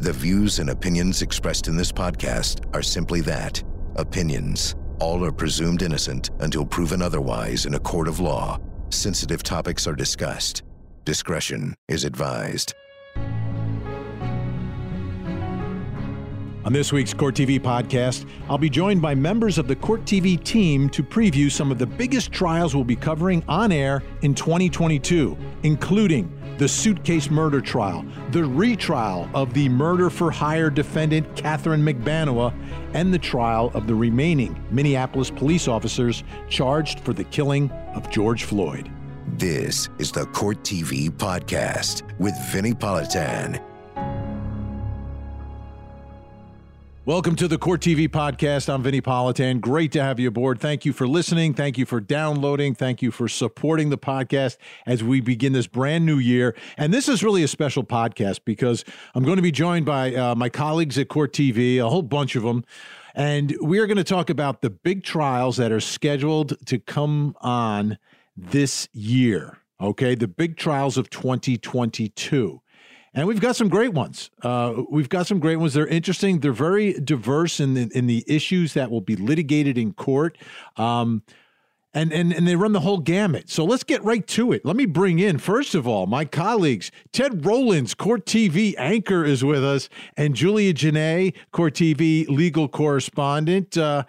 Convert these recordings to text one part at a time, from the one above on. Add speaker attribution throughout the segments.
Speaker 1: The views and opinions expressed in this podcast are simply that opinions. All are presumed innocent until proven otherwise in a court of law. Sensitive topics are discussed. Discretion is advised.
Speaker 2: On this week's Court TV podcast, I'll be joined by members of the Court TV team to preview some of the biggest trials we'll be covering on air in 2022, including the suitcase murder trial, the retrial of the murder for hire defendant Catherine Magbanua, and the trial of the remaining Minneapolis police officers charged for the killing of George Floyd.
Speaker 1: This is the Court TV podcast with Vinnie Politan
Speaker 2: Welcome to the Court TV podcast. I'm Vinnie Politan. Great to have you aboard. Thank you for listening. Thank you for downloading. Thank you for supporting the podcast as we begin this brand new year. And this is really a special podcast because I'm going to be joined by uh, my colleagues at Court TV, a whole bunch of them. And we are going to talk about the big trials that are scheduled to come on this year. Okay, the big trials of 2022 and we've got some great ones. Uh, we've got some great ones. They're interesting. They're very diverse in the, in the issues that will be litigated in court. Um, and, and, and they run the whole gamut. So let's get right to it. Let me bring in, first of all, my colleagues. Ted Rowlands, Court TV anchor, is with us, and Julia Jenae, Court TV legal correspondent. Uh,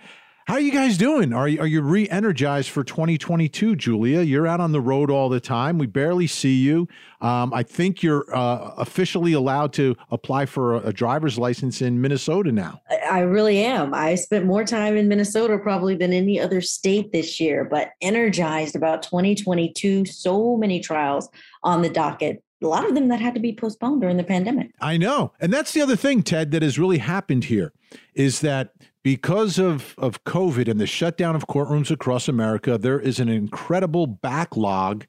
Speaker 2: how are you guys doing? Are you, are you re energized for 2022, Julia? You're out on the road all the time. We barely see you. Um, I think you're uh, officially allowed to apply for a, a, driver's license in Minnesota now.
Speaker 3: I really am. I spent more time in Minnesota probably than any other state this year, but energized about 2022. So many trials on the docket a lot of them that had to be postponed during the pandemic.
Speaker 2: I know. And that's the other thing, Ted, that has really happened here is that because of, of COVID and the shutdown of courtrooms across America, there is an incredible backlog.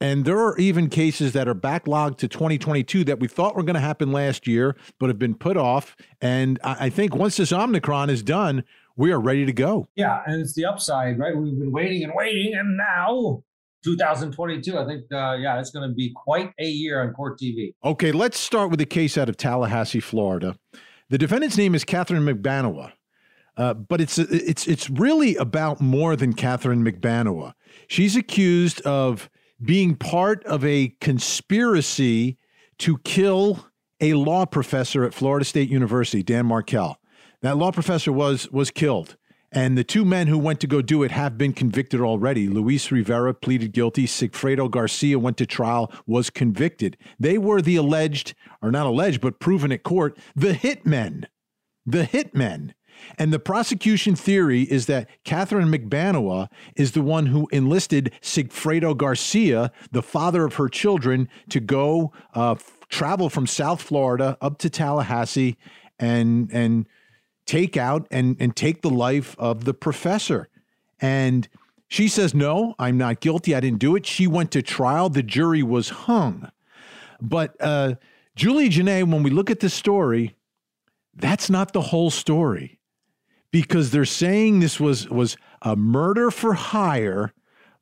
Speaker 2: And there are even cases that are backlogged to 2022 that we thought were going to happen last year, but have been put off. And I, I think once this Omicron is done, we are ready to go.
Speaker 4: Yeah. And it's the upside, right? We've been waiting and waiting. And now 2022. I think, uh, yeah, it's going to be quite a year on court TV.
Speaker 2: Okay, let's start with a case out of Tallahassee, Florida. The defendant's name is Catherine Magbanua. Uh, but it's it's it's really about more than Catherine Magbanua. She's accused of being part of a conspiracy to kill a law professor at Florida State University, Dan Markel. That law professor was was killed. And the two men who went to go do it have been convicted already. Luis Rivera pleaded guilty. Sigfredo Garcia went to trial, was convicted. They were the alleged, or not alleged, but proven at court, the hitmen. The hitmen. And the prosecution theory is that Catherine Magbanua is the one who enlisted Sigfredo Garcia, the father of her children, to go uh, travel from South Florida up to Tallahassee and and take out and, and take the life of the professor. And she says, No, I'm not guilty. I didn't do it. She went to trial. The jury was hung. But uh, Julie Jenae, when we look at this story, that's not the whole story because they're saying this was, was a murder for hire.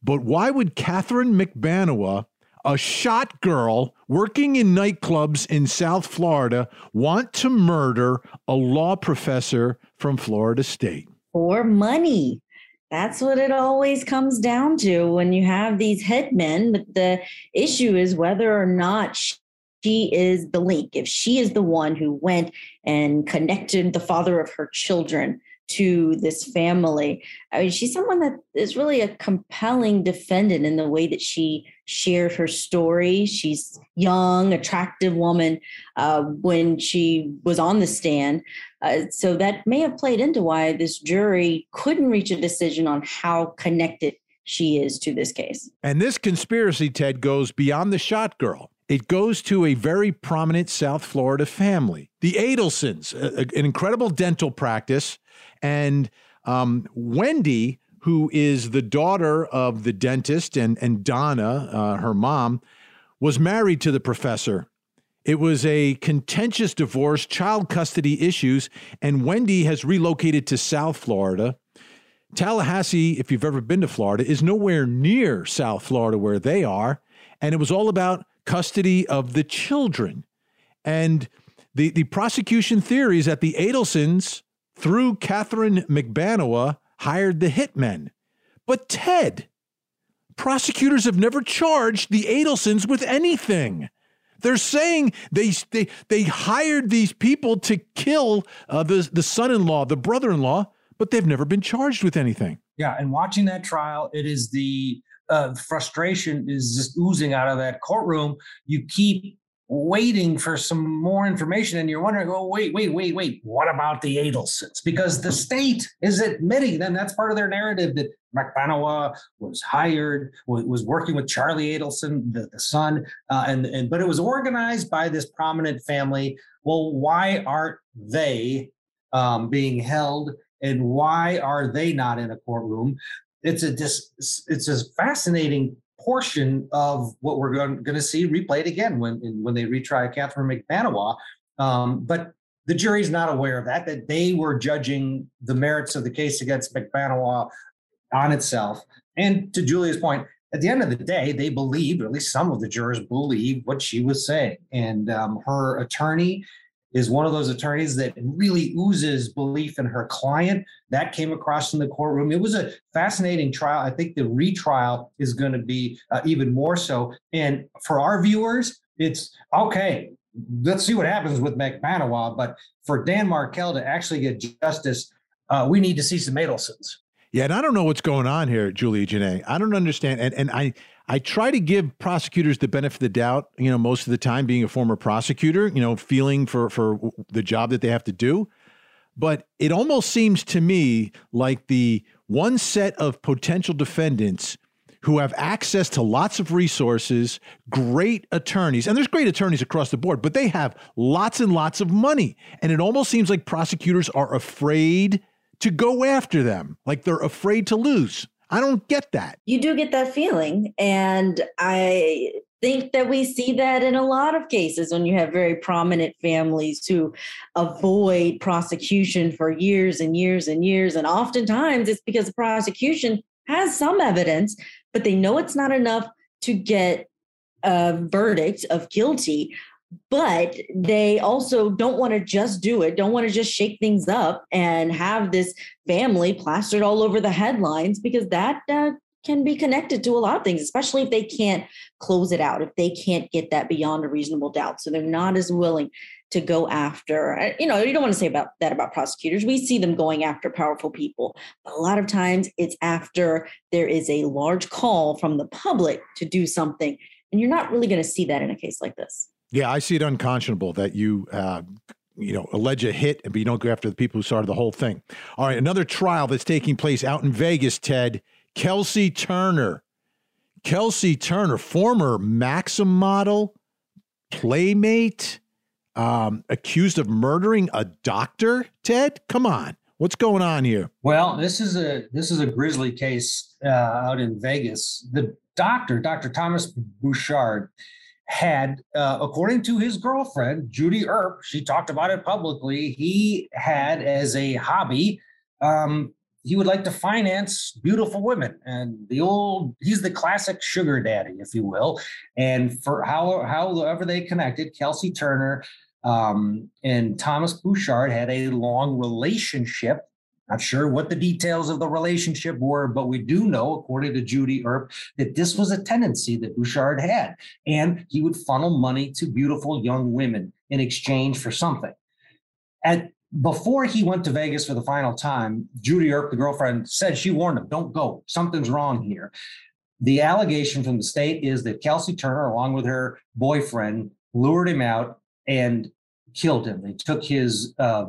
Speaker 2: But why would Catherine Magbanua a shot girl working in nightclubs in South Florida want to murder a law professor from Florida State.
Speaker 3: For money. That's what it always comes down to when you have these headmen. But the issue is whether or not she is the link, if she is the one who went and connected the father of her children to this family. I mean, she's someone that is really a compelling defendant in the way that she shared her story. She's young, attractive woman uh, when she was on the stand. Uh, so that may have played into why this jury couldn't reach a decision on how connected she is to this case.
Speaker 2: And this conspiracy, Ted, goes beyond the shot girl. It goes to a very prominent South Florida family, the Adelsons, a, a, an incredible dental practice and um, Wendy, who is the daughter of the dentist, and, and Donna, uh, her mom, was married to the professor. It was a contentious divorce, child custody issues, and Wendy has relocated to South Florida. Tallahassee, if you've ever been to Florida, is nowhere near South Florida where they are. And it was all about custody of the children. And the, the prosecution theory is that the Adelsons, through Catherine Magbanua, hired the hitmen. But Ted, prosecutors have never charged the Adelsons with anything. They're saying they they they hired these people to kill uh, the the son-in-law, the brother-in-law, but they've never been charged with anything.
Speaker 4: Yeah, and watching that trial, it is the uh, frustration is just oozing out of that courtroom. You keep waiting for some more information and you're wondering oh wait wait wait wait what about the adelsons because the state is admitting then that's part of their narrative that Magbanua was hired was, was working with charlie adelson the, the son uh, and, and but it was organized by this prominent family. Well why aren't they um, being held and why are they not in a courtroom it's a dis, it's a fascinating portion of what we're going, going to see replayed again when when they retry Catherine Magbanua. Um, but the jury's not aware of that, that they were judging the merits of the case against Magbanua on itself. And to Julia's point, at the end of the day, they believed, or at least some of the jurors believed what she was saying. And um, her attorney is one of those attorneys that really oozes belief in her client. That came across in the courtroom. It was a fascinating trial. I think the retrial is going to be uh, even more so. And for our viewers, it's okay. Let's see what happens with Magbanua. But for Dan Markel to actually get justice, uh, we need to see some Adelsons.
Speaker 2: Yeah, and I don't know what's going on here, Julia Jenae. I don't understand. And and I I try to give prosecutors the benefit of the doubt, you know, most of the time being a former prosecutor, you know, feeling for for the job that they have to do. But it almost seems to me like the one set of potential defendants who have access to lots of resources, great attorneys, and there's great attorneys across the board, but they have lots and lots of money. And it almost seems like prosecutors are afraid to go after them, like they're afraid to lose. I don't get that.
Speaker 3: You do get that feeling. And I think that we see that in a lot of cases when you have very prominent families who avoid prosecution for years and years and years. And oftentimes it's because the prosecution has some evidence, but they know it's not enough to get a verdict of guilty but they also don't want to just do it, don't want to just shake things up and have this family plastered all over the headlines because that uh, can be connected to a lot of things, especially if they can't close it out, if they can't get that beyond a reasonable doubt. So they're not as willing to go after, uh, you know, you don't want to say about that about prosecutors. We see them going after powerful people. A lot of times it's after there is a large call from the public to do something. And you're not really going to see that in a case like this.
Speaker 2: Yeah, I see it unconscionable that you, uh, you know, allege a hit, but you don't go after the people who started the whole thing. All right, another trial that's taking place out in Vegas, Ted. Kelsey Turner. Kelsey Turner, former Maxim model, playmate, um, accused of murdering a doctor. Ted, come on, what's going on here?
Speaker 4: Well, this is a this is a grisly case uh, out in Vegas. The doctor, Dr. Thomas Burchard, had, uh, according to his girlfriend, Judy Earp, she talked about it publicly, he had as a hobby, um, he would like to finance beautiful women. And the old, he's the classic sugar daddy, if you will. And for how, however they connected, Kelsey Turner um, and Thomas Burchard had a long relationship not sure what the details of the relationship were, but we do know, according to Judy Earp, that this was a tendency that Burchard had. And he would funnel money to beautiful young women in exchange for something. At before he went to Vegas for the final time, Judy Earp, the girlfriend, said she warned him, don't go. Something's wrong here. The allegation from the state is that Kelsey Turner, along with her boyfriend, lured him out and killed him. They took his uh,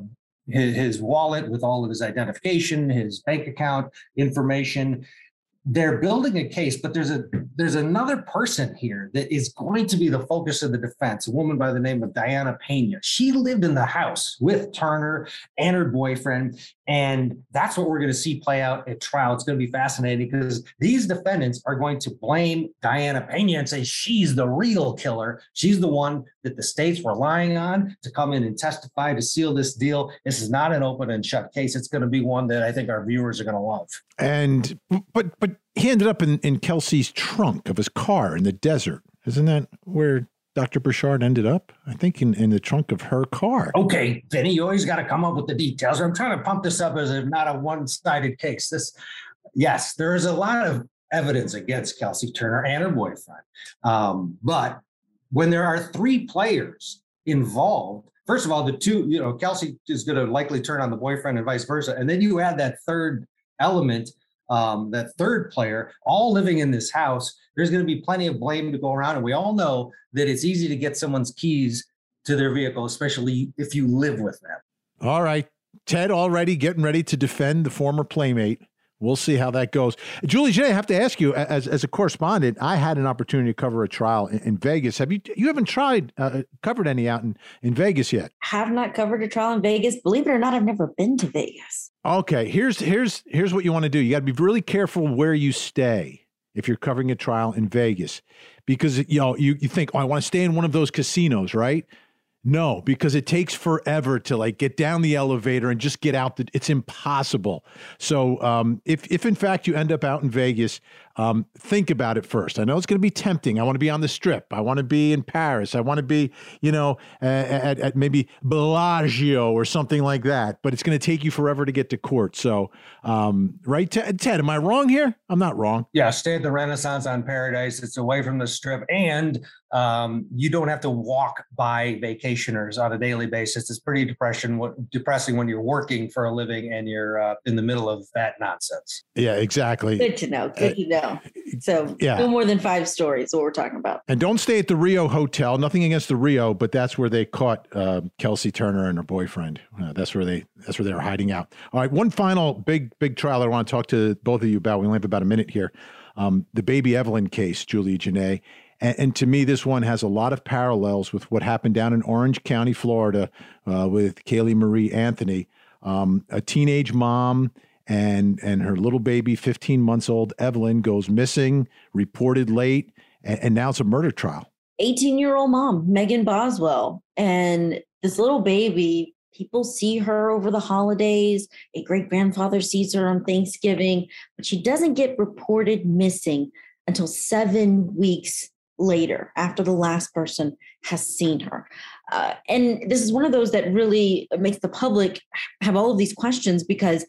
Speaker 4: his, his wallet with all of his identification, his bank account information, they're building a case, but there's a there's another person here that is going to be the focus of the defense. A woman by the name of Diana Pena. She lived in the house with Turner and her boyfriend, and that's what we're going to see play out at trial. It's going to be fascinating because these defendants are going to blame Diana Pena and say she's the real killer. She's the one that the state's relying on to come in and testify to seal this deal. This is not an open and shut case. It's going to be one that I think our viewers are going to love.
Speaker 2: And but but he ended up in, in Kelsey's trunk of his car in the desert. Isn't that where Dr. Burchard ended up? I think in, in the trunk of her car.
Speaker 4: Okay, Vinny, you always got to come up with the details. I'm trying to pump this up as if not a one-sided case. This, yes, there is a lot of evidence against Kelsey Turner and her boyfriend. Um, but when there are three players involved, first of all, the two, you know, Kelsey is going to likely turn on the boyfriend and vice versa. And then you add that third element, um, that third player, all living in this house. There's going to be plenty of blame to go around. And we all know that it's easy to get someone's keys to their vehicle, especially if you live with them.
Speaker 2: All right. Ted already getting ready to defend the former playmate. We'll see how that goes. Julie Jay, I have to ask you, as, as a correspondent, I had an opportunity to cover a trial in, in Vegas. Have you you haven't tried uh, covered any out in, in Vegas yet?
Speaker 3: Have not covered a trial in Vegas. Believe it or not, I've never been to Vegas.
Speaker 2: Okay, here's here's here's what you want to do. You got to be really careful where you stay if you're covering a trial in Vegas, because you know you you think, oh, I want to stay in one of those casinos, right? No, because it takes forever to like get down the elevator and just get out. The, it's impossible. So um, if if in fact you end up out in Vegas, um, think about it first. I know it's going to be tempting. I want to be on the Strip. I want to be in Paris. I want to be, you know, at, at maybe Bellagio or something like that. But it's going to take you forever to get to court. So, um, right, Ted, Ted? Am I wrong here? I'm not wrong.
Speaker 4: Yeah, stay at the Renaissance on Paradise. It's away from the Strip, and um, you don't have to walk by vacationers on a daily basis. It's pretty depression, depressing when you're working for a living and you're uh, in the middle of that nonsense.
Speaker 2: Yeah, exactly.
Speaker 3: Good to know. Good uh, to know. So yeah. no more than five stories, what we're talking about.
Speaker 2: And don't stay at the Rio Hotel. Nothing against the Rio, but that's where they caught uh, Kelsey Turner and her boyfriend. Uh, that's where they that's where they were hiding out. All right, one final big big trial I want to talk to both of you about. We only have about a minute here. Um, the baby Evelyn case, Julie Jenae. And, and, to me, this one has a lot of parallels with what happened down in Orange County, Florida, uh, with Caylee Marie Anthony, um, a teenage mom and and her little baby, 15 months old Evelyn, goes missing, reported late, and, and now it's a murder trial.
Speaker 3: 18 year old mom, Megan Boswell, and this little baby. People see her over the holidays. A great grandfather sees her on Thanksgiving, but she doesn't get reported missing until seven weeks later after the last person has seen her. Uh, and this is one of those that really makes the public have all of these questions because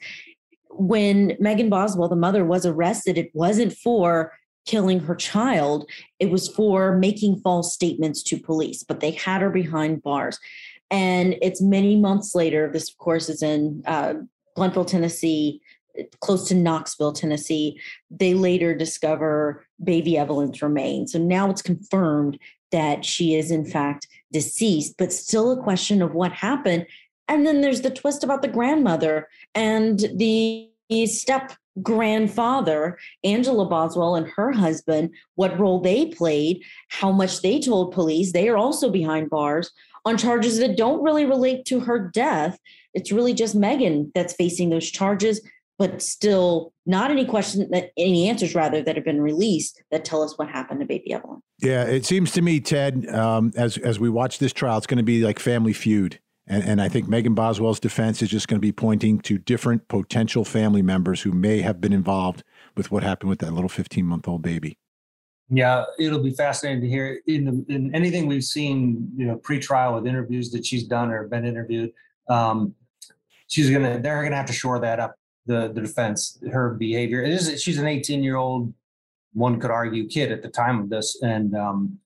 Speaker 3: when Megan Boswell, the mother, was arrested, it wasn't for killing her child, it was for making false statements to police, but they had her behind bars. And it's many months later, this, of course, is in uh, Tennessee, close to Knoxville, Tennessee. They later discover baby Evelyn's remains. So now it's confirmed that she is, in fact, deceased, but still a question of what happened and then there's the twist about the grandmother and the step grandfather, Angela Boswell, and her husband, what role they played, how much they told police. They are also behind bars on charges that don't really relate to her death. It's really just Megan that's facing those charges, but still not any questions, any answers rather that have been released that tell us what happened to baby Evelyn.
Speaker 2: Yeah, it seems to me, Ted, um, as as we watch this trial, it's going to be like Family Feud. And, and I think Megan Boswell's defense is just going to be pointing to different potential family members who may have been involved with what happened with that little 15 month old baby.
Speaker 4: Yeah, it'll be fascinating to hear in the, in anything we've seen, you know, pre-trial with interviews that she's done or been interviewed. Um, she's gonna, they're gonna have to shore that up. The the defense, her behavior. It is she's an 18 year old, one could argue, kid at the time of this, and um,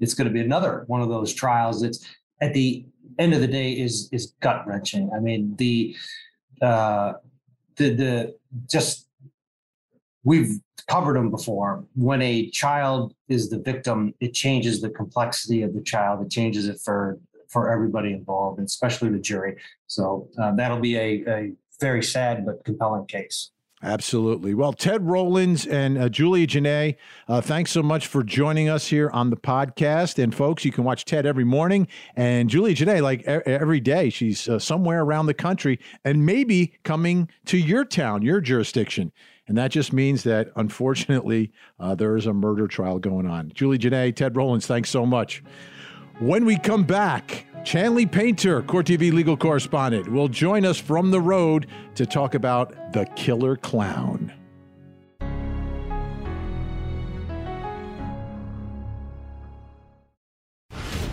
Speaker 4: it's going to be another one of those trials. It's at the end of the day is is gut wrenching. I mean the uh, the the just we've covered them before. When a child is the victim, it changes the complexity of the child. It changes it for for everybody involved, and especially the jury. So uh, that'll be a, a very sad but compelling case.
Speaker 2: Absolutely. Well, Ted Rowlands and uh, Julia Jenae, uh, thanks so much for joining us here on the podcast. And folks, you can watch Ted every morning. And Julia Jenae, like e- every day, she's uh, somewhere around the country and maybe coming to your town, your jurisdiction. And that just means that, unfortunately, uh, there is a murder trial going on. Julie Jenae, Ted Rowlands, thanks so much. When we come back, Chanley Painter, Court TV legal correspondent, will join us from the road to talk about the killer clown.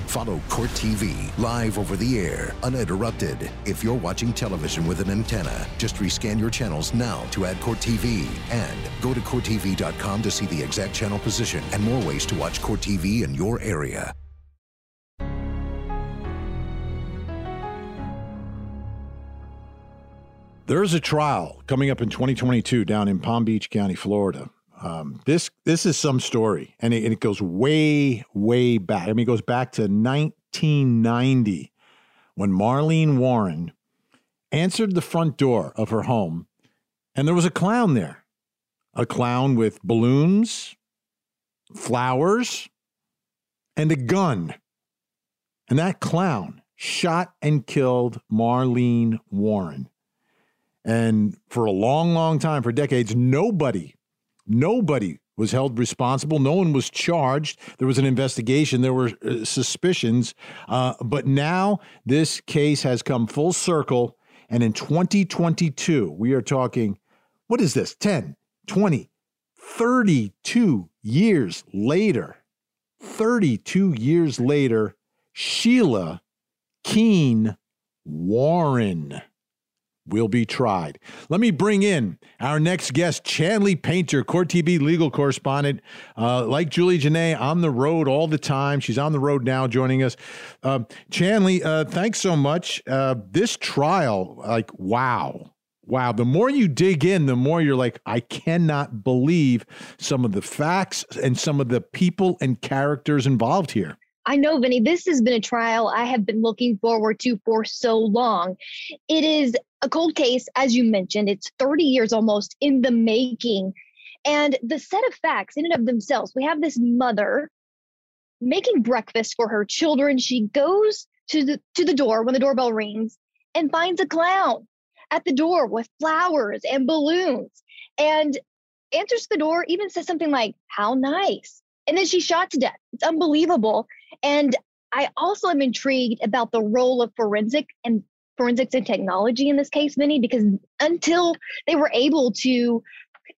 Speaker 1: Follow Court TV live over the air, uninterrupted. If you're watching television with an antenna, just rescan your channels now to add Court TV and go to CourtTV.com to see the exact channel position and more ways to watch Court TV in your area.
Speaker 2: There's a trial coming up in 2022 down in Palm Beach County, Florida. Um, this this is some story, and it, and it goes way way back. I mean, it goes back to 1990 when Marlene Warren answered the front door of her home, and there was a clown there, a clown with balloons, flowers, and a gun, and that clown shot and killed Marlene Warren. And for a long, long time, for decades, nobody, nobody was held responsible. No one was charged. There was an investigation. There were uh, suspicions. Uh, but now this case has come full circle. And in 2022, we are talking, what is this? 10, 20, 32 years later. 32 years later, Sheila Keene Warren will be tried. Let me bring in our next guest, Chanley Painter, Court TV legal correspondent. Uh, like Julie Jenae, on the road all the time. She's on the road now joining us. Uh, Chanley, uh, thanks so much. Uh, this trial, like, wow. Wow. The more you dig in, the more you're like, I cannot believe some of the facts and some of the people and characters involved here.
Speaker 5: I know, Vinny, this has been a trial I have been looking forward to for so long. It is a cold case, as you mentioned, it's 30 years almost in the making. And the set of facts in and of themselves, we have this mother making breakfast for her children. She goes to the to the door when the doorbell rings and finds a clown at the door with flowers and balloons and answers the door, even says something like, How nice. And then she's shot to death. It's unbelievable. And I also am intrigued about the role of forensic and forensics and technology in this case, Vinny, because until they were able to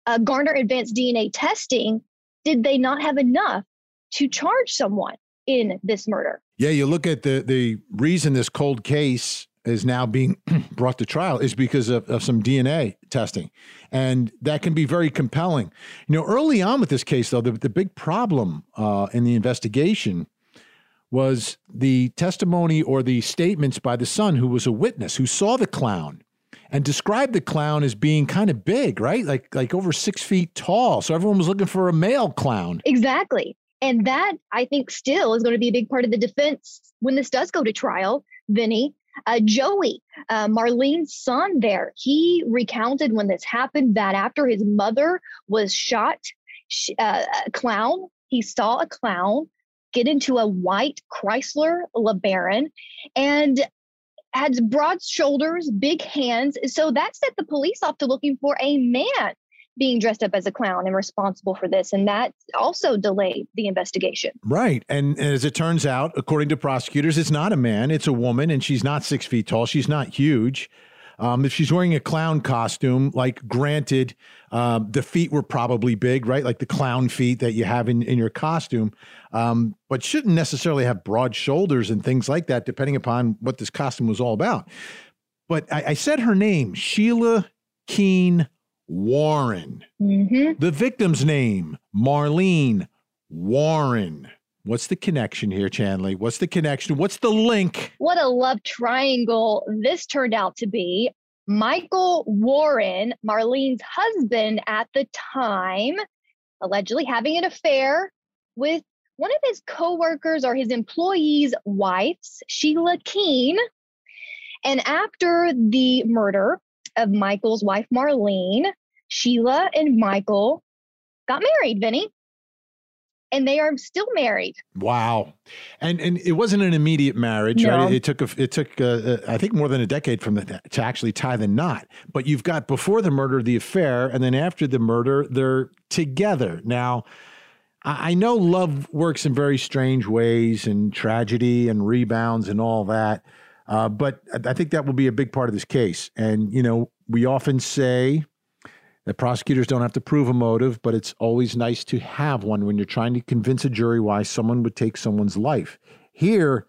Speaker 5: uh, garner advanced DNA testing, did they not have enough to charge someone in this murder?
Speaker 2: Yeah, you look at the the reason this cold case is now being brought to trial is because of, of some DNA testing. And that can be very compelling. You know, early on with this case, though, the, the big problem uh, in the investigation was the testimony or the statements by the son who was a witness who saw the clown and described the clown as being kind of big, right? Like like over six feet tall. So everyone was looking for a male clown.
Speaker 5: Exactly. And that I think still is going to be a big part of the defense when this does go to trial, Vinny. Uh, Joey, uh, Marlene's son, there, he recounted when this happened that after his mother was shot, uh, a clown, he saw a clown get into a white Chrysler LeBaron and had broad shoulders, big hands. So that set the police off to looking for a man being dressed up as a clown and responsible for this. And that also delayed the investigation.
Speaker 2: Right. And, as it turns out, according to prosecutors, it's not a man, it's a woman, and she's not six feet tall. She's not huge. Um, if she's wearing a clown costume, like granted, um, the feet were probably big, right? Like the clown feet that you have in, in your costume, um, but shouldn't necessarily have broad shoulders and things like that, depending upon what this costume was all about. But I, I said her name, Sheila Keene Warren. Mm-hmm. The victim's name, Marlene Warren. What's the connection here, Chanley? What's the connection? What's the link?
Speaker 5: What a love triangle this turned out to be. Michael Warren, Marlene's husband at the time, allegedly having an affair with one of his coworkers or his employees' wives, Sheila Keene. And after the murder of Michael's wife, Marlene, Sheila and Michael got married, Vinny and they are still married.
Speaker 2: Wow, and and it wasn't an immediate marriage, no. right? It took a, it took uh, uh, I think more than a decade from the, to actually tie the knot. But you've got before the murder the affair, and then after the murder they're together. Now, I know love works in very strange ways, and tragedy and rebounds and all that. Uh, but I think that will be a big part of this case. And you know, we often say that prosecutors don't have to prove a motive, but it's always nice to have one when you're trying to convince a jury why someone would take someone's life. Here,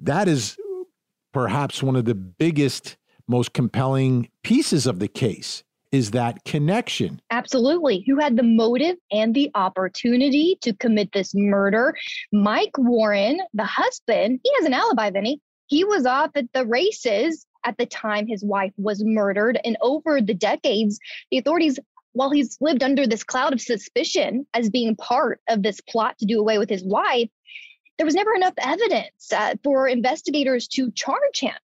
Speaker 2: that is perhaps one of the biggest, most compelling pieces of the case is that connection.
Speaker 5: Absolutely. Who had the motive and the opportunity to commit this murder? Mike Warren, the husband, he has an alibi, Vinny. He was off at the races at the time his wife was murdered. And over the decades, the authorities, while he's lived under this cloud of suspicion as being part of this plot to do away with his wife, there was never enough evidence uh, for investigators to charge him.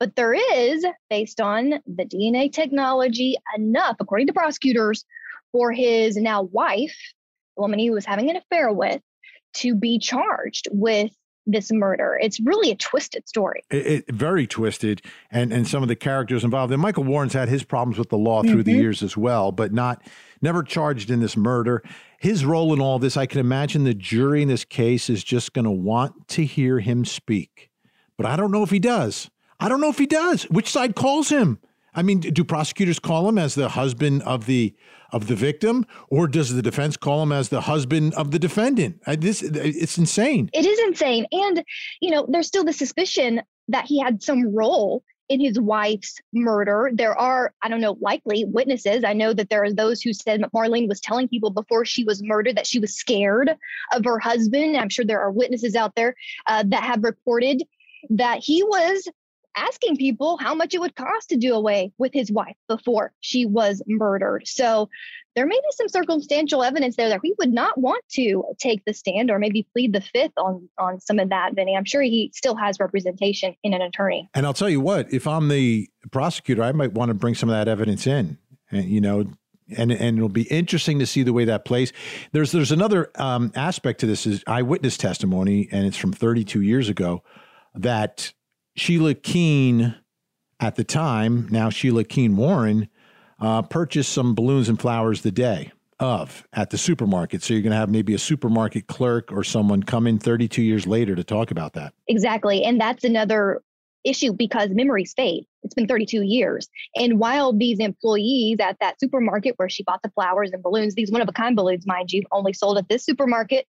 Speaker 5: But there is, based on the DNA technology, enough, according to prosecutors, for his now wife, the woman he was having an affair with, to be charged with this murder. It's really a twisted story.
Speaker 2: It, it, very twisted, and and some of the characters involved. And Michael Warren's had his problems with the law through mm-hmm. the years as well, but not never charged in this murder. His role in all this, I can imagine the jury in this case is just going to want to hear him speak, but I don't know if he does. I don't know if he does. Which side calls him? I mean, do prosecutors call him as the husband of the of the victim, or does the defense call him as the husband of the defendant? I, this it's insane.
Speaker 5: It is insane, and you know, there's still the suspicion that he had some role in his wife's murder. There are, I don't know, likely witnesses. I know that there are those who said Marlene was telling people before she was murdered that she was scared of her husband. I'm sure there are witnesses out there uh, that have reported that he was asking people how much it would cost to do away with his wife before she was murdered. So there may be some circumstantial evidence there that he would not want to take the stand or maybe plead the fifth on on some of that, Vinny. I'm sure he still has representation in an attorney.
Speaker 2: And I'll tell you what, if I'm the prosecutor, I might want to bring some of that evidence in. And you know, and and it'll be interesting to see the way that plays. There's there's another um, aspect to this is eyewitness testimony, and it's from 32 years ago that Sheila Keene at the time, now Sheila Keene Warren, uh, purchased some balloons and flowers the day of at the supermarket. So you're going to have maybe a supermarket clerk or someone come in 32 years later to talk about that.
Speaker 5: Exactly. And that's another issue because memories fade. It's been 32 years. And while these employees at that supermarket where she bought the flowers and balloons, these one of a kind balloons, mind you, only sold at this supermarket,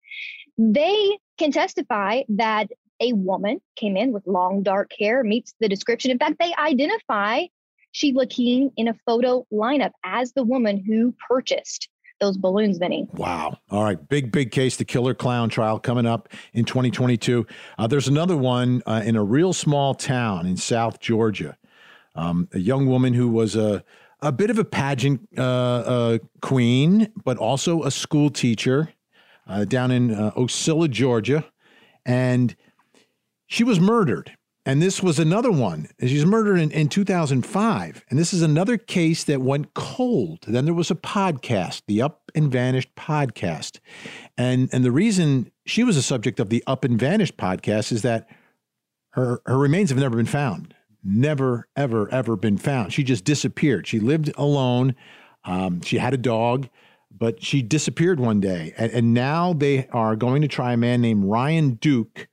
Speaker 5: they can testify that a woman came in with long dark hair, meets the description. In fact, they identify Sheila Keene in a photo lineup as the woman who purchased those balloons, Vinny.
Speaker 2: Wow. All right. Big, big case, the killer clown trial coming up in 2022. Uh, there's another one uh, in a real small town in South Georgia. Um, a young woman who was a, a bit of a pageant uh, uh queen, but also a school teacher uh, down in uh, Ocilla, Georgia. And she was murdered. And this was another one. She was murdered in, in 2005. And this is another case that went cold. Then there was a podcast, the Up and Vanished podcast. And, and the reason she was a subject of the Up and Vanished podcast is that her, her remains have never been found. Never, ever, ever been found. She just disappeared. She lived alone. Um, she had a dog, but she disappeared one day. And, and now they are going to try a man named Ryan Duke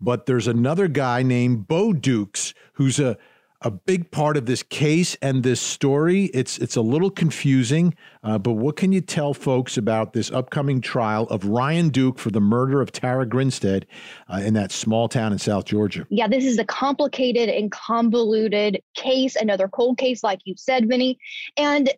Speaker 2: but there's another guy named Bo Dukes who's a a big part of this case and this story. It's it's a little confusing, uh, but what can you tell folks about this upcoming trial of Ryan Duke for the murder of Tara Grinstead uh, in that small town in South Georgia?
Speaker 5: Yeah, this is a complicated and convoluted case, another cold case, like you said, Vinny. And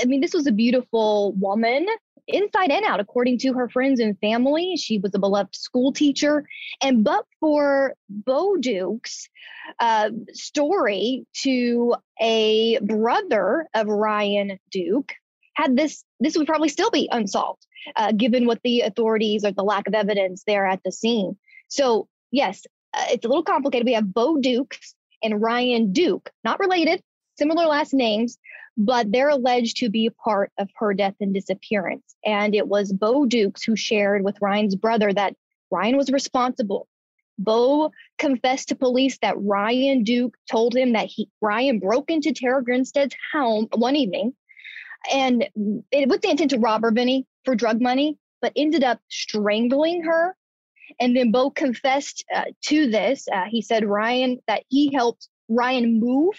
Speaker 5: I mean, this was a beautiful woman inside and out, according to her friends and family. She was a beloved school teacher. And but for Bo Duke's uh, story to a brother of Ryan Duke, had this, this would probably still be unsolved, uh, given what the authorities or the lack of evidence there at the scene. So, yes, uh, it's a little complicated. We have Bo Dukes and Ryan Duke, not related, similar last names, but they're alleged to be part of her death and disappearance. And it was Bo Dukes who shared with Ryan's brother that Ryan was responsible. Bo confessed to police that Ryan Duke told him that he Ryan broke into Tara Grinstead's home one evening and it, with the intent to rob her, Vinny, for drug money, but ended up strangling her. And then Bo confessed uh, to this. Uh, he said Ryan that he helped Ryan move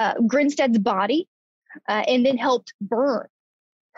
Speaker 5: uh, Grinstead's body uh, and then helped burn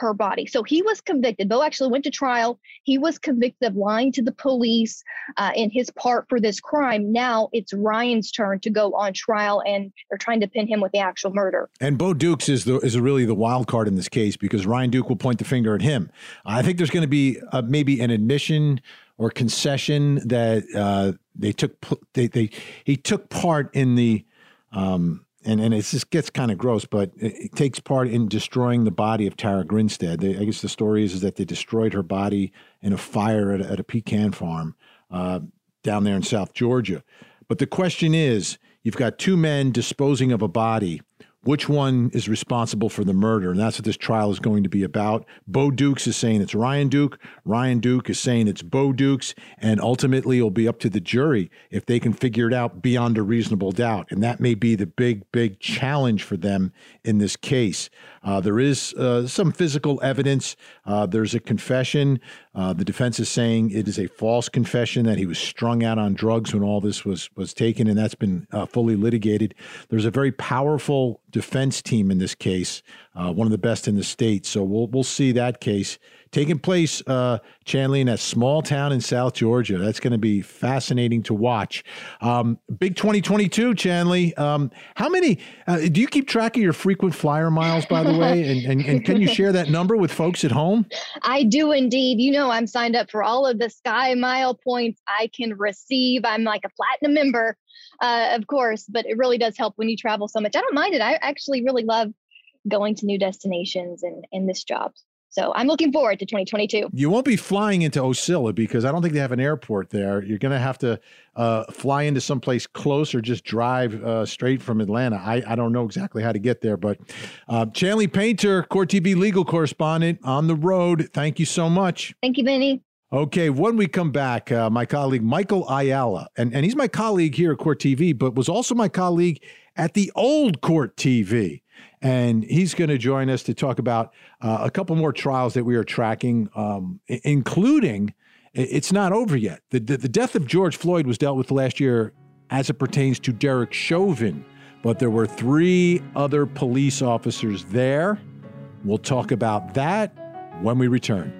Speaker 5: her body. So he was convicted. Bo actually went to trial. He was convicted of lying to the police uh, in his part for this crime. Now it's Ryan's turn to go on trial, and they're trying to pin him with the actual murder.
Speaker 2: And Bo Dukes is the is really the wild card in this case because Ryan Duke will point the finger at him. I think there's going to be uh, maybe an admission or concession that uh, they took they, they he took part in the um, and and it just gets kind of gross, but it, it, takes part in destroying the body of Tara Grinstead. They, I guess the story is, is that they destroyed her body in a fire at a, at a pecan farm uh, down there in South Georgia. But the question is, you've got two men disposing of a body which one is responsible for the murder. And that's what this trial is going to be about. Bo Dukes is saying it's Ryan Duke. Ryan Duke is saying it's Bo Dukes. And ultimately, it'll be up to the jury if they can figure it out beyond a reasonable doubt. And that may be the big, big challenge for them in this case. Uh, there is uh, some physical evidence. Uh, there's a confession. Uh, the defense is saying it is a false confession that he was strung out on drugs when all this was was taken, and that's been uh, fully litigated. There's a very powerful defense team in this case, uh, one of the best in the state. So we'll we'll see that case taking place, uh, Chanley, in a small town in South Georgia. That's going to be fascinating to watch. Um, big 2022, Chanley. Um, how many, uh, do you keep track of your frequent flyer miles, by the way? And, and, and can you share that number with folks at home?
Speaker 5: I do indeed. You know, I'm signed up for all of the Sky Mile points I can receive. I'm like a platinum member, uh, of course, but it really does help when you travel so much. I don't mind it. I actually really love going to new destinations and in this job. So I'm looking forward to 2022.
Speaker 2: You won't be flying into Ocilla because I don't think they have an airport there. You're going to have to uh, fly into someplace close or just drive uh, straight from Atlanta. I, I don't know exactly how to get there, but uh, Chanley Painter, Court TV legal correspondent on the road. Thank you so much.
Speaker 5: Thank you, Benny.
Speaker 2: Okay, when we come back, uh, my colleague Michael Ayala, and, and he's my colleague here at Court TV, but was also my colleague at the old Court TV and he's going to join us to talk about uh, a couple more trials that we are tracking, um, including it's not over yet. The, the, the, death of George Floyd was dealt with last year as it pertains to Derek Chauvin, but there were three other police officers there. We'll talk about that when we return.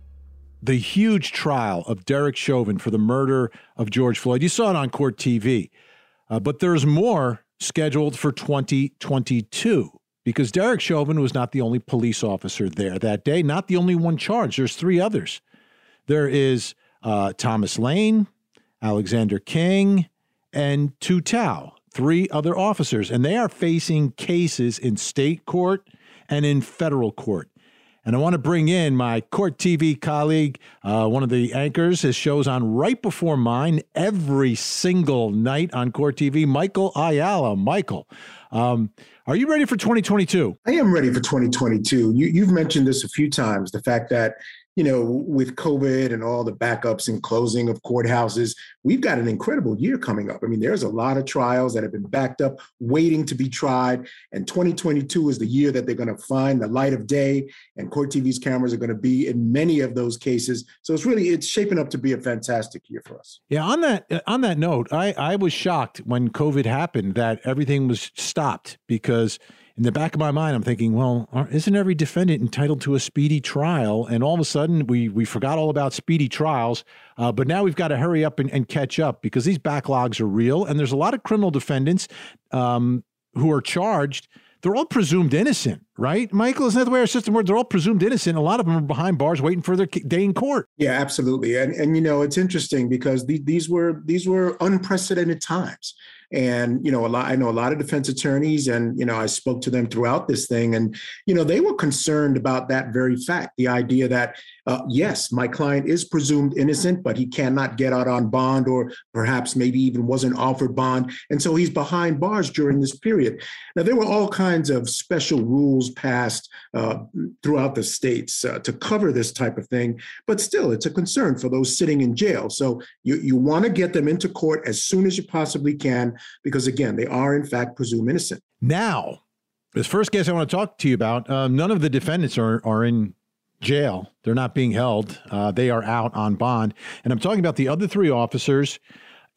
Speaker 2: the huge trial of Derek Chauvin for the murder of George Floyd. You saw it on court TV, uh, but there's more scheduled for 2022 because Derek Chauvin was not the only police officer there that day, not the only one charged. There's three others. There is uh, Thomas Lane, Alexander Kueng, and Tou Thao, three other officers, and they are facing cases in state court and in federal court. And I want to bring in my Court TV colleague, uh, one of the anchors. His show's on right before mine every single night on Court TV, Michael Ayala. Michael, um, are you ready for 2022?
Speaker 6: I am ready for 2022. You, you've mentioned this a few times the fact that you know, with COVID and all the backups and closing of courthouses, we've got an incredible year coming up. I mean, there's a lot of trials that have been backed up, waiting to be tried. And 2022 is the year that they're going to find the light of day, and Court TV's cameras are going to be in many of those cases. So it's really it's shaping up to be a fantastic year for us.
Speaker 2: Yeah. On that on that note, I I was shocked when COVID happened that everything was stopped because in the back of my mind, I'm thinking, well, isn't every defendant entitled to a speedy trial? And all of a sudden, we we forgot all about speedy trials. Uh, but now we've got to hurry up and, and, catch up because these backlogs are real, and there's a lot of criminal defendants um, who are charged. They're all presumed innocent, right, Michael? Isn't that the way our system works? They're all presumed innocent. A lot of them are behind bars, waiting for their day in court.
Speaker 6: Yeah, absolutely. And and you know, it's interesting because the, these were these were unprecedented times. And, you know, a lot, I know a lot of defense attorneys and, you know, I spoke to them throughout this thing. And, you know, they were concerned about that very fact, the idea that uh, yes, my client is presumed innocent, but he cannot get out on bond or perhaps maybe even wasn't offered bond. And so he's behind bars during this period. Now, there were all kinds of special rules passed uh, throughout the states uh, to cover this type of thing, but still, it's a concern for those sitting in jail. So you, you want to get them into court as soon as you possibly can, because again, they are in fact presumed innocent.
Speaker 2: Now, this first case I want to talk to you about, um, none of the defendants are, are in jail. They're not being held. Uh, they are out on bond. And I'm talking about the other three officers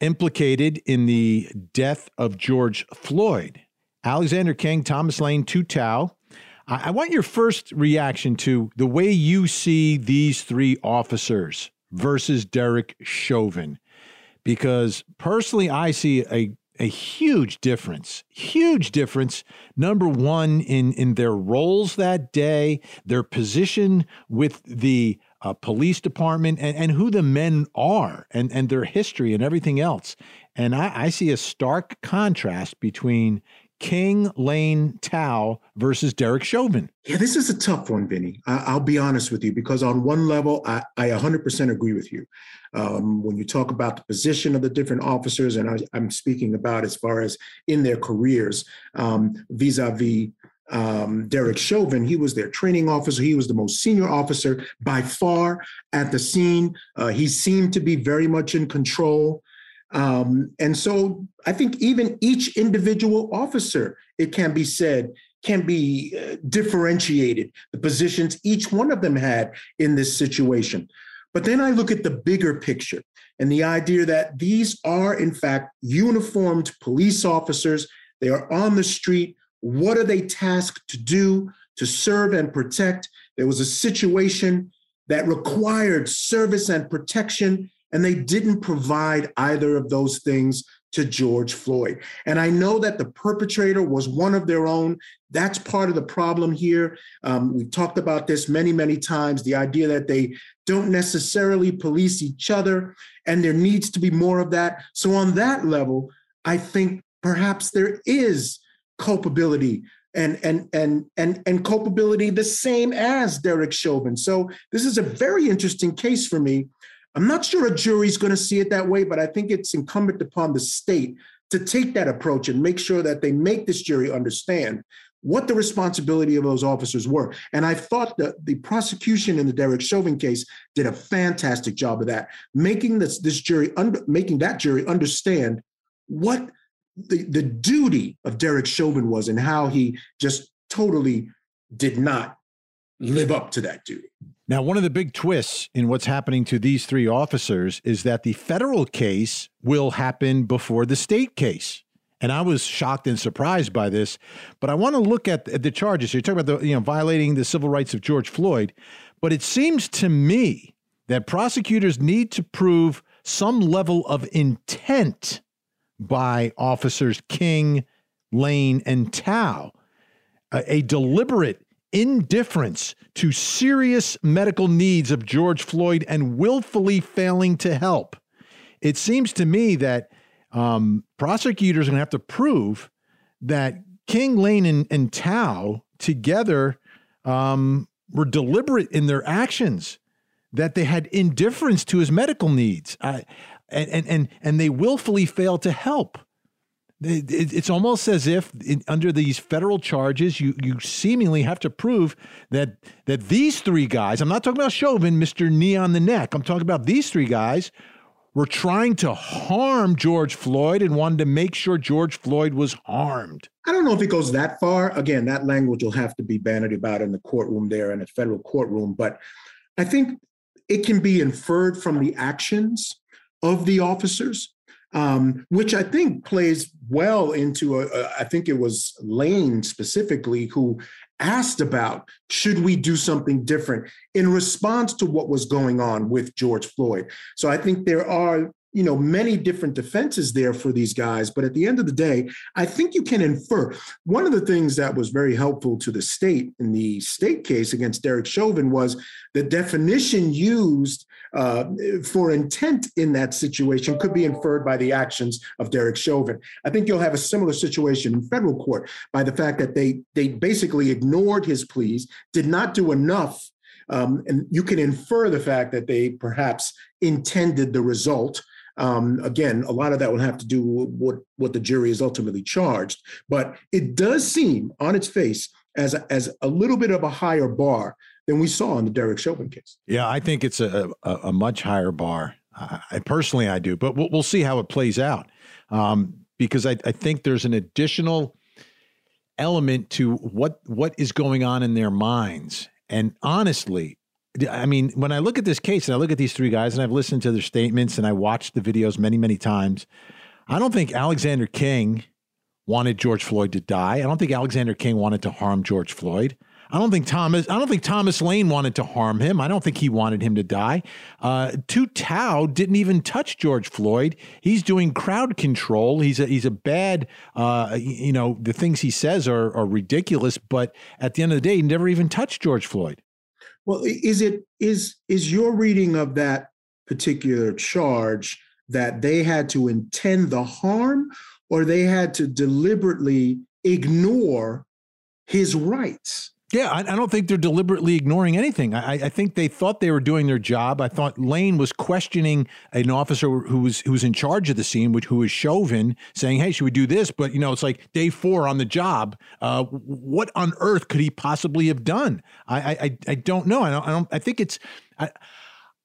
Speaker 2: implicated in the death of George Floyd Alexander Kueng, Thomas Lane, Tou Thao. I, I want your first reaction to the way you see these three officers versus Derek Chauvin. Because personally, I see a a huge difference, huge difference. Number one, in in their roles that day, their position with the uh, police department, and, and who the men are, and and their history and everything else. And I, I see a stark contrast between Kueng Lane Thao versus Derek Chauvin.
Speaker 6: Yeah, this is a tough one, Vinny. I, will be honest with you because on one level, I, I 100% agree with you. Um, when you talk about the position of the different officers, and I, am speaking about as far as in their careers um, vis-a-vis um, Derek Chauvin, he was their training officer. He was the most senior officer by far at the scene. Uh, he seemed to be very much in control. Um, and so I think even each individual officer, it can be said, can be uh, differentiated, the positions each one of them had in this situation. But then I look at the bigger picture and the idea that these are, in fact, uniformed police officers. They are on the street. What are they tasked to do? To serve and protect. There was a situation that required service and protection and they didn't provide either of those things to George Floyd. And I know that the perpetrator was one of their own. That's part of the problem here. Um, we've talked about this many, many times the idea that they don't necessarily police each other, and there needs to be more of that. So, on that level, I think perhaps there is culpability and and and and and culpability the same as Derek Chauvin. So this is a very interesting case for me I'm not sure a jury's going to see it that way, but I think it's incumbent upon the state to take that approach and make sure that they make this jury understand what the responsibility of those officers were. And I thought that the prosecution in the Derek Chauvin case did a fantastic job of that, making this, this jury under, making that jury understand what the, the duty of Derek Chauvin was and how he just totally did not live up to that duty.
Speaker 2: Now, one of the big twists in what's happening to these three officers is that the federal case will happen before the state case. And I was shocked and surprised by this, but I want to look at the charges. You're talking about the, you know, violating the civil rights of George Floyd, but it seems to me that prosecutors need to prove some level of intent by officers Kueng, Lane, and Thao, a, a deliberate indifference to serious medical needs of George Floyd and willfully failing to help. It seems to me that um, prosecutors are going to have to prove that Kueng, Lane, and, and Thao together um, were deliberate in their actions, that they had indifference to his medical needs, uh, and, and, and, and they willfully failed to help. It's almost as if under these federal charges, you you seemingly have to prove that that these three guys. I'm not talking about Chauvin, Mister Knee on the neck. I'm talking about these three guys were trying to harm George Floyd and wanted to make sure George Floyd was harmed.
Speaker 6: I don't know if it goes that far. Again, that language will have to be bandied about in the courtroom there in a federal courtroom. But I think it can be inferred from the actions of the officers um, which I think plays well into a, a, I think it was Lane specifically who asked about should we do something different in response to what was going on with George Floyd. So I think there are you know many different defenses there for these guys but at the end of the day i think you can infer one of the things that was very helpful to the state in the state case against derek chauvin was the definition used uh, for intent in that situation could be inferred by the actions of Derek Chauvin. I think you'll have a similar situation in federal court by the fact that they they basically ignored his pleas, did not do enough Um, and you can infer the fact that they perhaps intended the result. Um, again, a lot of that will have to do with what, what the jury is ultimately charged. But it does seem on its face as a, as a little bit of a higher bar than we saw in the Derek Chauvin case.
Speaker 2: Yeah, I think it's a, a, a much higher bar. I, personally, I do, but we'll, we'll see how it plays out um, because I, I think there's an additional element to what what is going on in their minds. And honestly, I mean, when I look at this case and I look at these three guys and I've listened to their statements and I watched the videos many, many times, I don't think Alexander Kueng wanted George Floyd to die. I don't think Alexander Kueng wanted to harm George Floyd. I don't think Thomas. I don't think Thomas Lane wanted to harm him. I don't think he wanted him to die. Uh, Tou Thao didn't even touch George Floyd. He's doing crowd control. He's a he's a bad. Uh, you know the things he says are are ridiculous. But at the end of the day, he never even touched George Floyd.
Speaker 6: Well, is it is is your reading of that particular charge that they had to intend the harm, or they had to deliberately ignore his rights?
Speaker 2: Yeah, I, I, don't think they're deliberately ignoring anything. I, I, think they thought they were doing their job. I thought Lane was questioning an officer who was who was in charge of the scene, which who was Chauvin, saying, "Hey, should we do this?" But you know, it's like day four on the job. Uh, what on earth could he possibly have done? I I, I don't know. I don't. I don't. I think it's. I,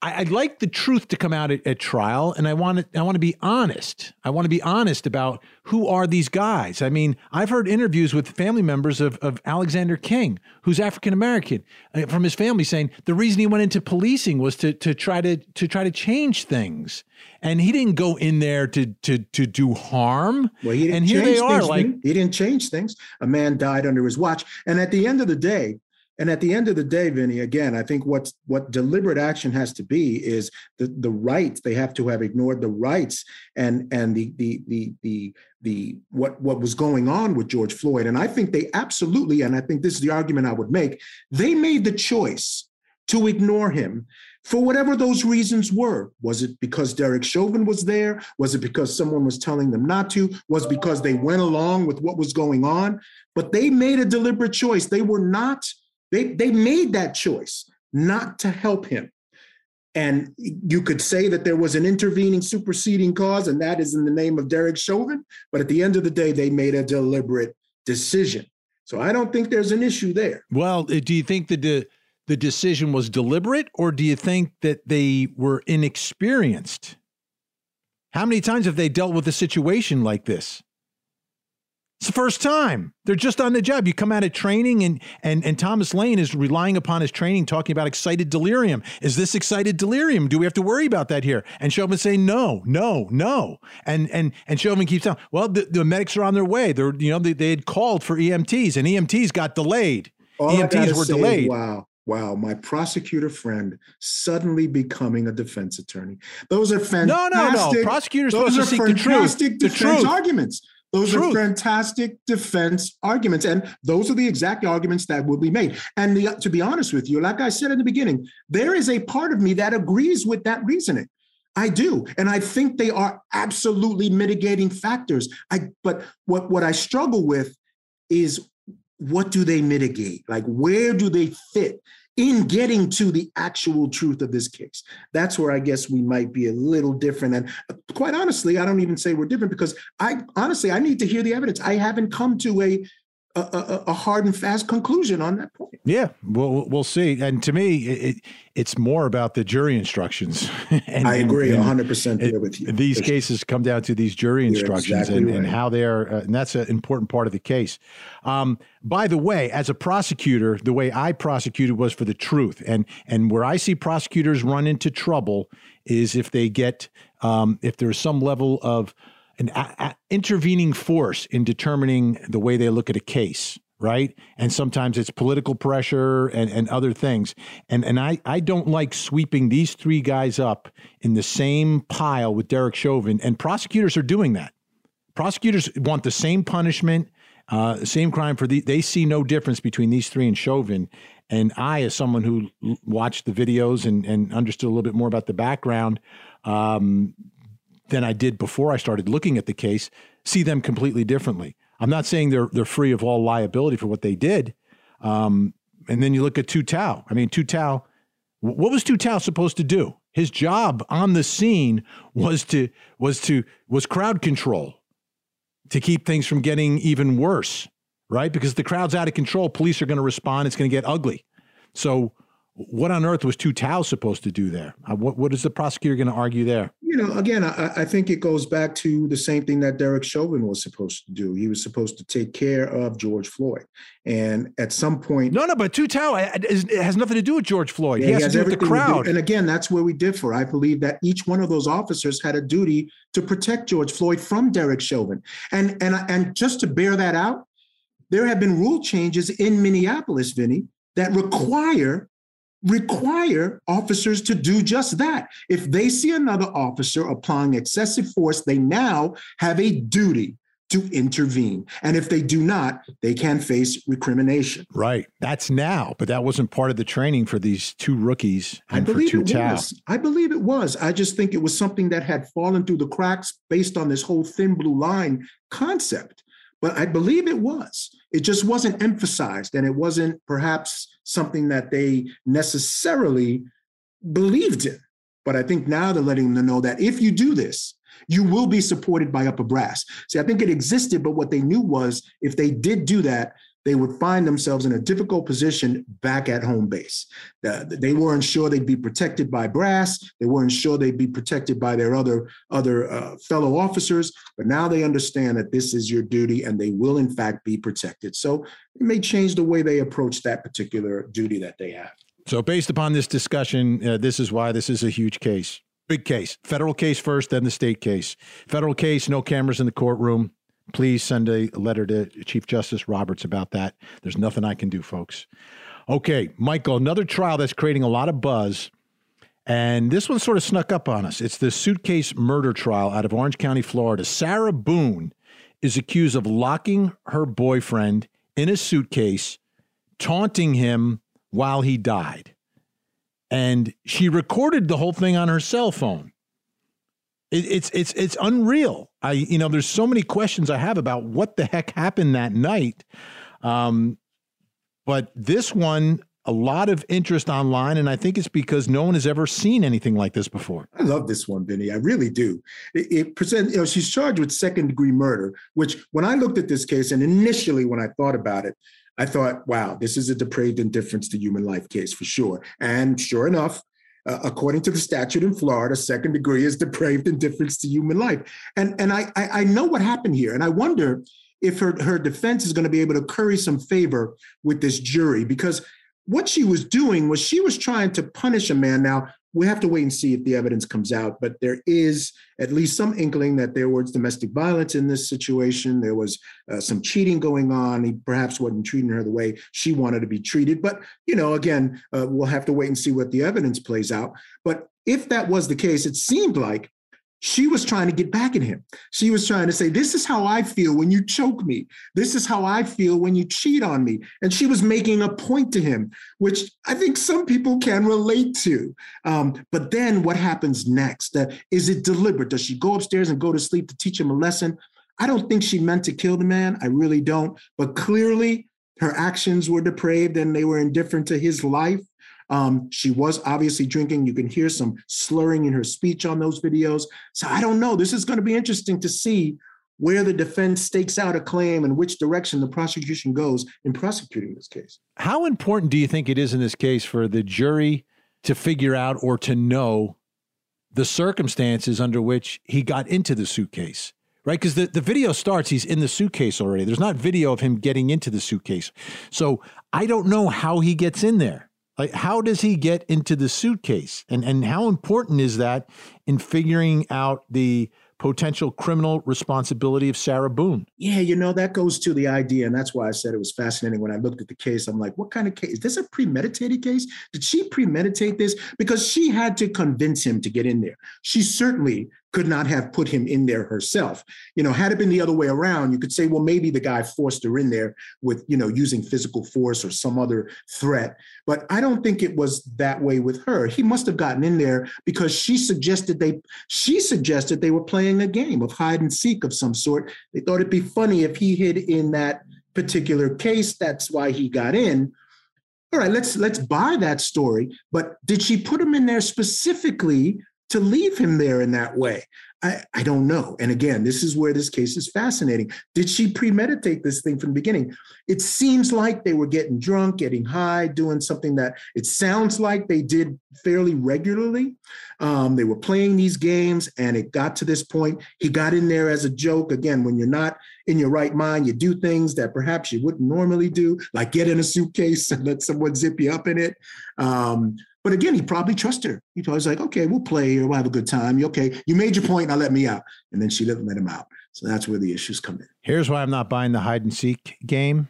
Speaker 2: I, would like the truth to come out at, at, trial, and I want to. I want to be honest. I want to be honest about who are these guys. I mean, I've heard interviews with family members of, of Alexander Kueng, who's African American, uh, from his family, saying the reason he went into policing was to to try to to try to change things, and he didn't go in there to to to do harm.
Speaker 6: Well, he didn't
Speaker 2: and
Speaker 6: here
Speaker 2: they are,
Speaker 6: things,
Speaker 2: like
Speaker 6: he didn't change things. A man died under his watch, and at the end of the day, and at the end of the day, Vinny, again, I think what's what deliberate action has to be is the the rights. They have to have ignored the rights and and the the the the the what what was going on with George Floyd. And I think they absolutely, and I think this is the argument I would make, they made the choice to ignore him for whatever those reasons were. Was it because Derek Chauvin was there? Was it because someone was telling them not to? Was because they went along with what was going on? But they made a deliberate choice. They were not they, they made that choice not to help him. And you could say that there was an intervening superseding cause, and that is in the name of Derek Chauvin. But at the end of the day, they made a deliberate decision. So I don't think there's an issue there.
Speaker 2: Well, uh, do you think that the, the decision was deliberate, or do you think that they were inexperienced? How many times have they dealt with a situation like this? It's the first time. They're just on the job. You come out of training and and and Thomas Lane is relying upon his training talking about excited delirium. Is this excited delirium? Do we have to worry about that here? And Chauvin saying no, no, no. And and and Chauvin keeps telling, well, the, the medics are on their way. They're you know they, they had called for EMTs and EMTs got delayed.
Speaker 6: All
Speaker 2: EMTs were delayed.
Speaker 6: Wow. Wow, my prosecutor friend suddenly becoming a defense attorney. Those are fantastic.
Speaker 2: No, no, no. Prosecutors
Speaker 6: those
Speaker 2: are
Speaker 6: fantastic
Speaker 2: the
Speaker 6: truth. defense
Speaker 2: the truth.
Speaker 6: arguments. Those
Speaker 2: Truth.
Speaker 6: are fantastic defense arguments. And those are the exact arguments that will be made. And the, to be honest with you, like I said in the beginning, there is a part of me that agrees with that reasoning. I do. And I think they are absolutely mitigating factors. I but what, what I struggle with is what do they mitigate? Like where do they fit in getting to the actual truth of this case. That's where I guess we might be a little different. And quite honestly, I don't even say we're different because I honestly, I need to hear the evidence. I haven't come to a a, a, a, hard and fast conclusion on that point.
Speaker 2: Yeah, we'll we'll see. And to me, it, it's more about the jury instructions.
Speaker 6: and, I agree, one hundred percent with you.
Speaker 2: These cases come down to these jury instructions exactly and, right. and, how they are, uh, and that's an important part of the case. Um, by the way, as a prosecutor, the way I prosecuted was for the truth, and and where I see prosecutors run into trouble is if they get um, if there's some level of an a- intervening force in determining the way they look at a case right? And sometimes it's political pressure and, and other things. And and I, I don't like sweeping these three guys up in the same pile with derek chauvin and prosecutors are doing that. Prosecutors want the same punishment uh, same crime for the they see no difference between these three and chauvin. And i as someone who watched the videos and, and understood a little bit more about the background um, than I did before I started looking at the case see them completely differently. I'm not saying they're they're free of all liability for what they did. Um, and then you look at Tou Thao. I mean, Tou Thao What was Tou Thao supposed to do? His job on the scene was to was to was crowd control to keep things from getting even worse, right? Because the crowd's out of control, police are going to respond. It's going to get ugly. So what on earth was Tou Thao supposed to do there? Uh, what, what is the prosecutor going to argue there?
Speaker 6: You know, again, I, I, think it goes back to the same thing that Derek Chauvin was supposed to do. He was supposed to take care of George Floyd. And at some point.
Speaker 2: No, no, but Thao it has nothing to do with George Floyd. Yeah, he, has he has to do with the crowd.
Speaker 6: And again, that's where we differ. I believe that each one of those officers had a duty to protect George Floyd from Derek Chauvin. And, and, and just to bear that out, there have been rule changes in Minneapolis, Vinny, that require require officers to do just that. If they see another officer applying excessive force, they now have a duty to intervene. And if they do not, they can face recrimination.
Speaker 2: Right. That's now, but that wasn't part of the training for these two rookies.
Speaker 6: I believe it was. I believe it was. I just think it was something that had fallen through the cracks based on this whole thin blue line concept. But I believe it was. It just wasn't emphasized, and it wasn't perhaps something that they necessarily believed in. But I think now they're letting them know that if you do this, you will be supported by upper brass. See, I think it existed, but what they knew was if they did do that, they would find themselves in a difficult position back at home base. they weren't sure they'd be protected by brass. They weren't sure they'd be protected by their other other uh, fellow officers. But now they understand that this is your duty, and they will in fact be protected. So it may change the way they approach that particular duty that they have.
Speaker 2: So, based upon this discussion, uh, this is why this is a huge case. Big case. Federal case first, then the state case. Federal case, no cameras in the courtroom please send a letter to Chief Justice Roberts about that. There's nothing I can do, folks. Okay, Michael, another trial that's creating a lot of buzz. And this one sort of snuck up on us. It's the suitcase murder trial out of Orange County, Florida. Sarah Boone is accused of locking her boyfriend in a suitcase, taunting him while he died. And she recorded the whole thing on her cell phone. It, it's it's it's unreal. I you know there's so many questions I have about what the heck happened that night. Um, but this one, a lot of interest online, and I think it's because no one has ever seen anything like this before.
Speaker 6: I love this one, Vinny. I really do. It, it presents, you know, she's charged with second degree murder, which when I looked at this case and initially when I thought about it, I thought, wow, this is a depraved indifference to human life case for sure. And sure enough, uh, according to the statute in Florida, second degree is depraved indifference to human life. And, and I, I, I know what happened here. And I wonder if her, her defense is going to be able to curry some favor with this jury because what she was doing was she was trying to punish a man. Now, we have to wait and see if the evidence comes out, but there is at least some inkling that there was domestic violence in this situation. There was uh, some cheating going on. He perhaps wasn't treating her the way she wanted to be treated. But, you know, again, uh, we'll have to wait and see what the evidence plays out. But if that was the case, it seemed like she was trying to get back at him. She was trying to say, This is how I feel when you choke me. This is how I feel when you cheat on me. And she was making a point to him, which I think some people can relate to. Um, but then what happens next? Uh, is it deliberate? Does she go upstairs and go to sleep to teach him a lesson? I don't think she meant to kill the man. I really don't. But clearly, her actions were depraved and they were indifferent to his life. Um, she was obviously drinking. You can hear some slurring in her speech on those videos. So I don't know. This is going to be interesting to see where the defense stakes out a claim and which direction the prosecution goes in prosecuting this case.
Speaker 2: How important do you think it is in this case for the jury to figure out or to know the circumstances under which he got into the suitcase? Right? Because the, the video starts, he's in the suitcase already. There's not video of him getting into the suitcase. So I don't know how he gets in there. Like, how does he get into the suitcase? And, and how important is that in figuring out the potential criminal responsibility of Sarah Boone?
Speaker 6: Yeah, you know, that goes to the idea. And that's why I said it was fascinating when I looked at the case. I'm like, what kind of case? Is this a premeditated case? Did she premeditate this? Because she had to convince him to get in there. She certainly could not have put him in there herself. You know, had it been the other way around, you could say, well, maybe the guy forced her in there with, you know, using physical force or some other threat. But I don't think it was that way with her. He must have gotten in there because she suggested they she suggested they were playing a game of hide and seek of some sort. They thought it'd be funny if he hid in that particular case. That's why he got in. all right, let's let's buy that story. But did she put him in there specifically to leave him there in that way? I, I don't know. And again, this is where this case is fascinating. Did she premeditate this thing from the beginning? It seems like they were getting drunk, getting high, doing something that it sounds like they did fairly regularly. Um, they were playing these games, and it got to this point. He got in there as a joke. Again, when you're not in your right mind, you do things that perhaps you wouldn't normally do, like get in a suitcase and let someone zip you up in it. Um, but again, he probably trusted her. He was like, okay, we'll play or we'll have a good time. You okay? You made your point, now let me out. And then she didn't let him out. So that's where the issues come in.
Speaker 2: Here's why I'm not buying the hide and seek game.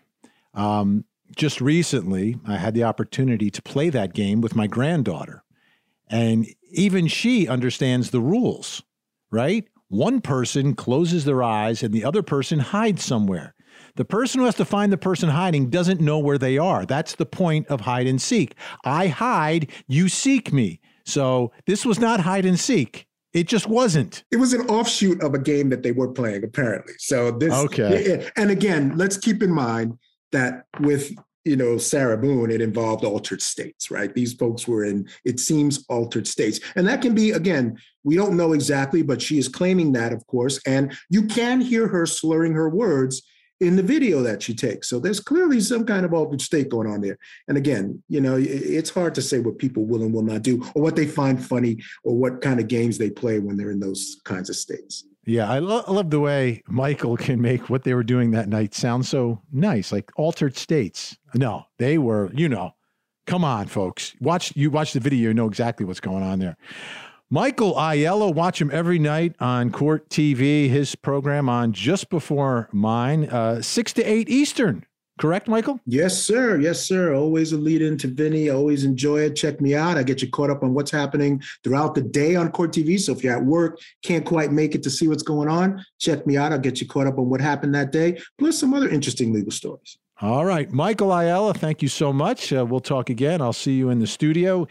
Speaker 2: Um, just recently, I had the opportunity to play that game with my granddaughter. And even she understands the rules, right? One person closes their eyes and the other person hides somewhere. The person who has to find the person hiding doesn't know where they are. That's the point of hide and seek. I hide, you seek me. So this was not hide and seek. It just wasn't.
Speaker 6: It was an offshoot of a game that they were playing, apparently. So this
Speaker 2: okay.
Speaker 6: And again, let's keep in mind that with you know Sarah Boone, it involved altered states, right? These folks were in, it seems, altered states, and that can be again, we don't know exactly, but she is claiming that, of course, and you can hear her slurring her words in the video that she takes. So there's clearly some kind of altered state going on there. And again, you know, it's hard to say what people will and will not do or what they find funny or what kind of games they play when they're in those kinds of states.
Speaker 2: Yeah, I, lo- I love the way Michael can make what they were doing that night sound so nice, like altered states. No, they were, you know, come on, folks. Watch you watch the video, you know exactly what's going on there. Michael Ayala, watch him every night on Court TV, his program on just before mine, uh, 6 to 8 Eastern. Correct, Michael?
Speaker 6: Yes, sir. Yes, sir. Always a lead into Vinny. Always enjoy it. Check me out. I get you caught up on what's happening throughout the day on Court TV. So if you're at work, can't quite make it to see what's going on, check me out. I'll get you caught up on what happened that day, plus some other interesting legal stories.
Speaker 2: All right. Michael Ayala, thank you so much. Uh, we'll talk again. I'll see you in the studio.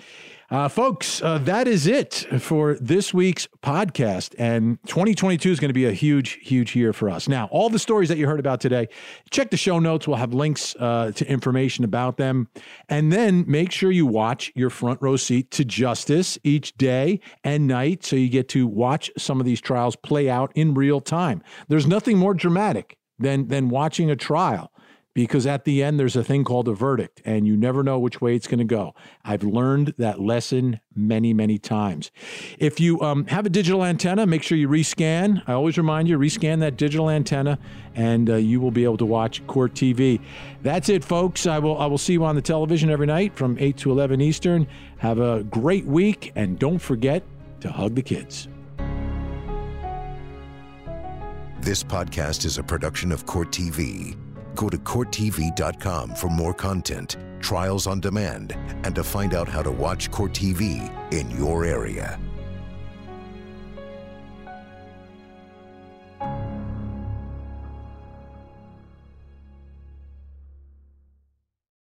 Speaker 2: Uh, folks, uh, that is it for this week's podcast. And 2022 is going to be a huge, huge year for us. Now, all the stories that you heard about today, check the show notes. We'll have links uh, to information about them. And then make sure you watch your front row seat to justice each day and night so you get to watch some of these trials play out in real time. There's nothing more dramatic than, than watching a trial because at the end there's a thing called a verdict and you never know which way it's going to go. I've learned that lesson many many times. If you um, have a digital antenna make sure you rescan. I always remind you rescan that digital antenna and uh, you will be able to watch court tv that's it folks. I will i will see you on the television every night from 8 to 11 eastern. Have a great week and don't forget to hug the kids.
Speaker 1: This podcast is a production of court tv Go to CourtTV.com for more content, trials on demand, and to find out how to watch Court TV in your area.